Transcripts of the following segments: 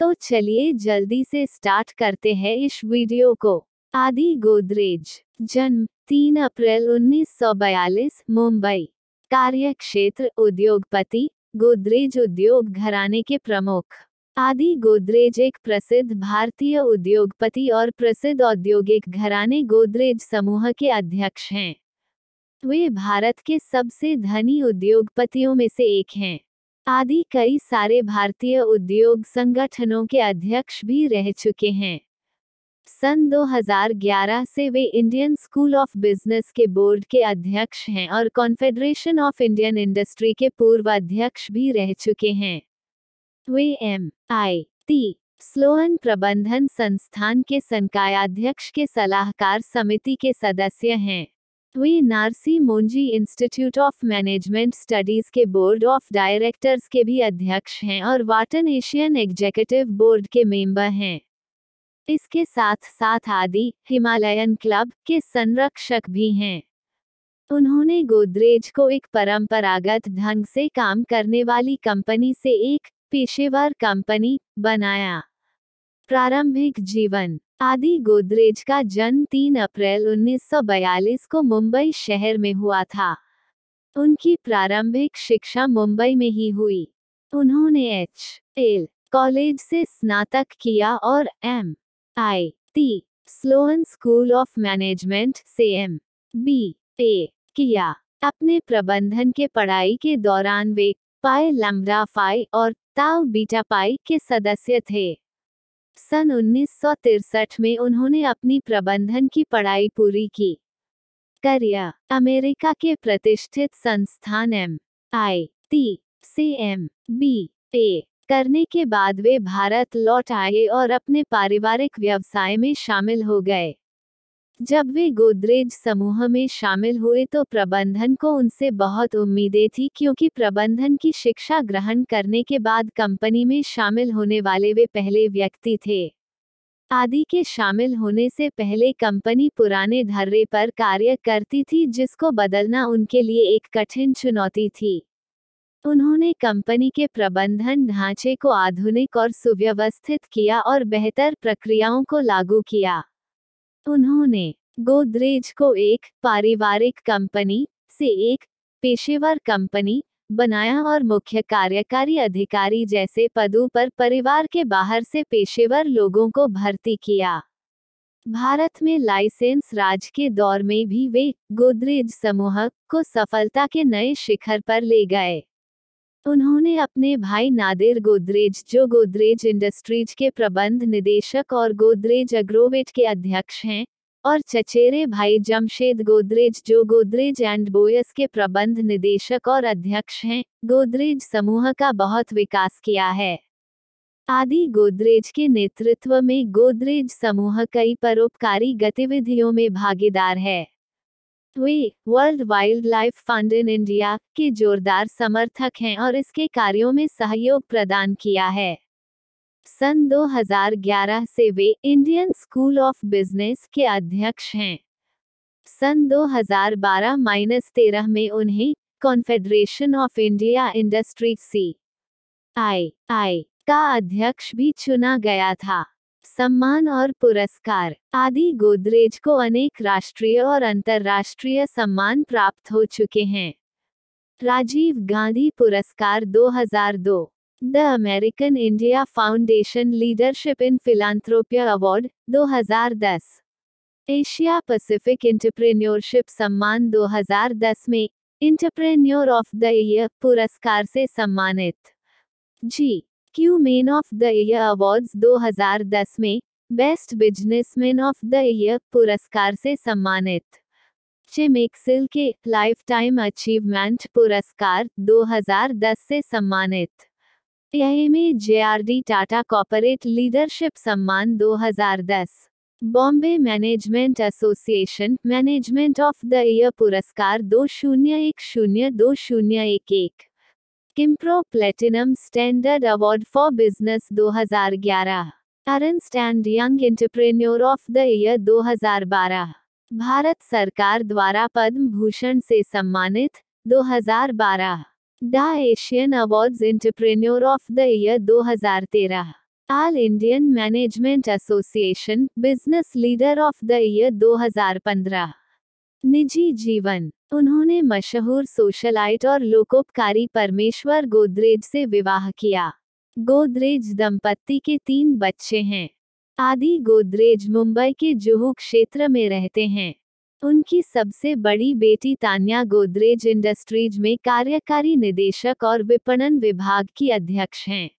तो चलिए जल्दी से स्टार्ट करते हैं इस वीडियो को। आदि गोदरेज, जन्म 3 अप्रैल 1942 मुंबई। कार्य क्षेत्र उद्योगपति, गोदरेज उद्योग घराने के प्रमुख। आदि गोदरेज एक प्रसिद्ध भारतीय उद्योगपति और प्रसिद्ध औद्योगिक घराने गोदरेज समूह के अध्यक्ष हैं। वे भारत के सबसे धनी उद्योगपतियों में से एक हैं। आदि कई सारे भारतीय उद्योग संगठनों के अध्यक्ष भी रह चुके हैं। सन 2011 से वे इंडियन स्कूल ऑफ़ बिज़नेस के बोर्ड के अध्यक्ष हैं और कॉन्फेडरेशन ऑफ़ इंडियन इंडस्ट्री के पूर्व अध्यक्ष भी रह चुके हैं। वे एम आई टी स्लोअन प्रबंधन संस्थान के संकायाध्यक्ष के सलाहकार समिति के सदस्य हैं। वे Narsee Monjee Institute of Management Studies के बोर्ड ऑफ़ डायरेक्टर्स के भी अध्यक्ष हैं और वाटन एशियन एग्जीक्यूटिव बोर्ड के मेंबर हैं। इसके साथ साथ आदि हिमालयन क्लब के संरक्षक भी हैं। उन्होंने गोदरेज को एक परंपरागत ढंग से काम करने वाली कंपनी से एक पेशेवर कंपनी बनाया। प्रारंभिक जीवन आदि गोदरेज का जन्म 3 अप्रैल 1942 को मुंबई शहर में हुआ था। उनकी प्रारंभिक शिक्षा मुंबई में ही हुई। उन्होंने एच एल कॉलेज से स्नातक किया और M I T Sloan School of Management से एम बी ए किया। अपने प्रबंधन के पढ़ाई के दौरान वे पाए लंबा फाई और ताउ बीटा पाई के सदस्य थे। सन उन्नीस में उन्होंने अपनी प्रबंधन की पढ़ाई पूरी की। करिया अमेरिका के प्रतिष्ठित संस्थान एम, आई, टी, सी, एम, बी, ए, करने के बाद वे भारत लौट आए और अपने पारिवारिक व्यवसाय में शामिल हो गए। जब वे गोदरेज समूह में शामिल हुए तो प्रबंधन को उनसे बहुत उम्मीदें थी क्योंकि प्रबंधन की शिक्षा ग्रहण करने के बाद कंपनी में शामिल होने वाले वे पहले व्यक्ति थे। आदि के शामिल होने से पहले कंपनी पुराने धर्रे पर कार्य करती थी जिसको बदलना उनके लिए एक कठिन चुनौती थी। उन्होंने कंपनी के प्रबंधन ढांचे को आधुनिक और सुव्यवस्थित किया और बेहतर प्रक्रियाओं को लागू किया। उन्होंने गोदरेज को एक पारिवारिक कंपनी से एक पेशेवर कंपनी बनाया और मुख्य कार्यकारी अधिकारी जैसे पदों पर परिवार के बाहर से पेशेवर लोगों को भर्ती किया। भारत में लाइसेंस राज के दौर में भी वे गोदरेज समूह को सफलता के नए शिखर पर ले गए। उन्होंने अपने भाई नादिर गोदरेज, जो गोदरेज इंडस्ट्रीज़ के प्रबंध निदेशक और गोदरेज अग्रोवेट के अध्यक्ष हैं, और चचेरे भाई जमशेद गोदरेज, जो गोदरेज एंड बोयस के प्रबंध निदेशक और अध्यक्ष हैं, गोदरेज समूह का बहुत विकास किया है। आदि गोदरेज के नेतृत्व में गोदरेज समूह कई परोपकारी गतिविधियों में भागीदार है। वे World Wild Life Fund in India के जोरदार समर्थक हैं और इसके कार्यों में सहयोग प्रदान किया है। सन 2011 से वे इंडियन स्कूल ऑफ़ बिज़नेस के अध्यक्ष हैं। सन 2012-13 में उन्हें Confederation of India Industry C I I का अध्यक्ष भी चुना गया था। सम्मान और पुरस्कार आदि गोदरेज को अनेक राष्ट्रीय और अंतर्राष्ट्रीय सम्मान प्राप्त हो चुके हैं। राजीव गांधी पुरस्कार 2002 the American India Foundation leadership in philanthropy award 2010 Asia Pacific entrepreneurship सम्मान 2010 में इंटरप्रेन्योर ऑफ़ द ईयर पुरस्कार से सम्मानित। G Q man of the year awards 2010 में best businessman of the year पुरस्कार से सम्मानित। चिमिक्सिल के लाइफ टाइम अचीवमेंट पुरस्कार 2010 से सम्मानित। में J R D Tata corporate leadership सम्मान 2010 Bombay management association management of the year पुरस्कार दो शून्य एक शून्य दो शून्य एक एक। Kimpro platinum standard award for business 2011 Ernst and Young entrepreneur of the year 2012 Bharat सरकार द्वारा पद्म भूषण से सम्मानित 2012 the Asian awards entrepreneur of the year 2013 all Indian management association business leader of the year 2015 निजी जीवन। उन्होंने मशहूर सोशलाइट और लोकोपकारी परमेश्वर गोदरेज से विवाह किया। गोदरेज दंपत्ति के तीन बच्चे हैं। आदि गोदरेज मुंबई के जुहू क्षेत्र में रहते हैं। उनकी सबसे बड़ी बेटी तान्या गोदरेज इंडस्ट्रीज़ में कार्यकारी निदेशक और विपणन विभाग की अध्यक्ष हैं।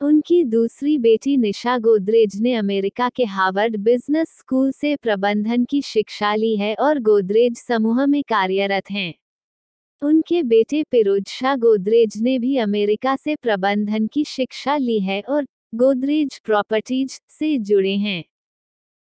उनकी दूसरी बेटी निशा गोदरेज ने अमेरिका के हार्वर्ड बिज़नेस स्कूल से प्रबंधन की शिक्षा ली है और गोदरेज समूह में कार्यरत हैं। उनके बेटे पिरोज गोदरेज ने भी अमेरिका से प्रबंधन की शिक्षा ली है और गोदरेज प्रॉपर्टीज़ से जुड़े हैं।